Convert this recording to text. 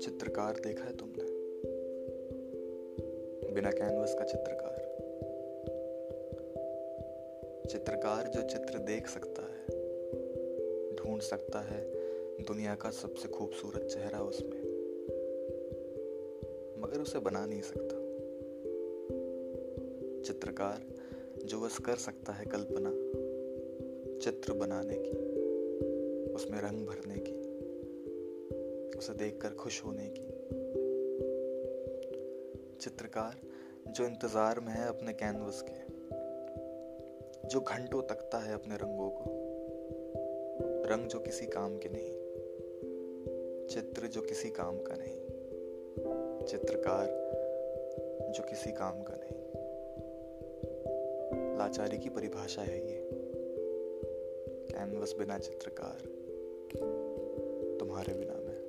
चित्रकार देखा है तुमने? बिना कैनवस का चित्रकार। चित्रकार जो चित्र देख सकता है, ढूंढ सकता है, दुनिया का सबसे खूबसूरत चेहरा उसमें, मगर उसे बना नहीं सकता। चित्रकार जो बस कर सकता है कल्पना, चित्र बनाने की, उसमें रंग भरने की, उसे देखकर खुश होने की। चित्रकार जो इंतज़ार में है अपने कैनवस के, जो घंटों तकता है अपने रंगों को, रंग जो किसी काम के नहीं, चित्र जो किसी काम का नहीं, चित्रकार जो किसी काम का नहीं। लाचारी की परिभाषा है ये। कैनवस बिना चित्रकार तुम्हारे बिना मैं।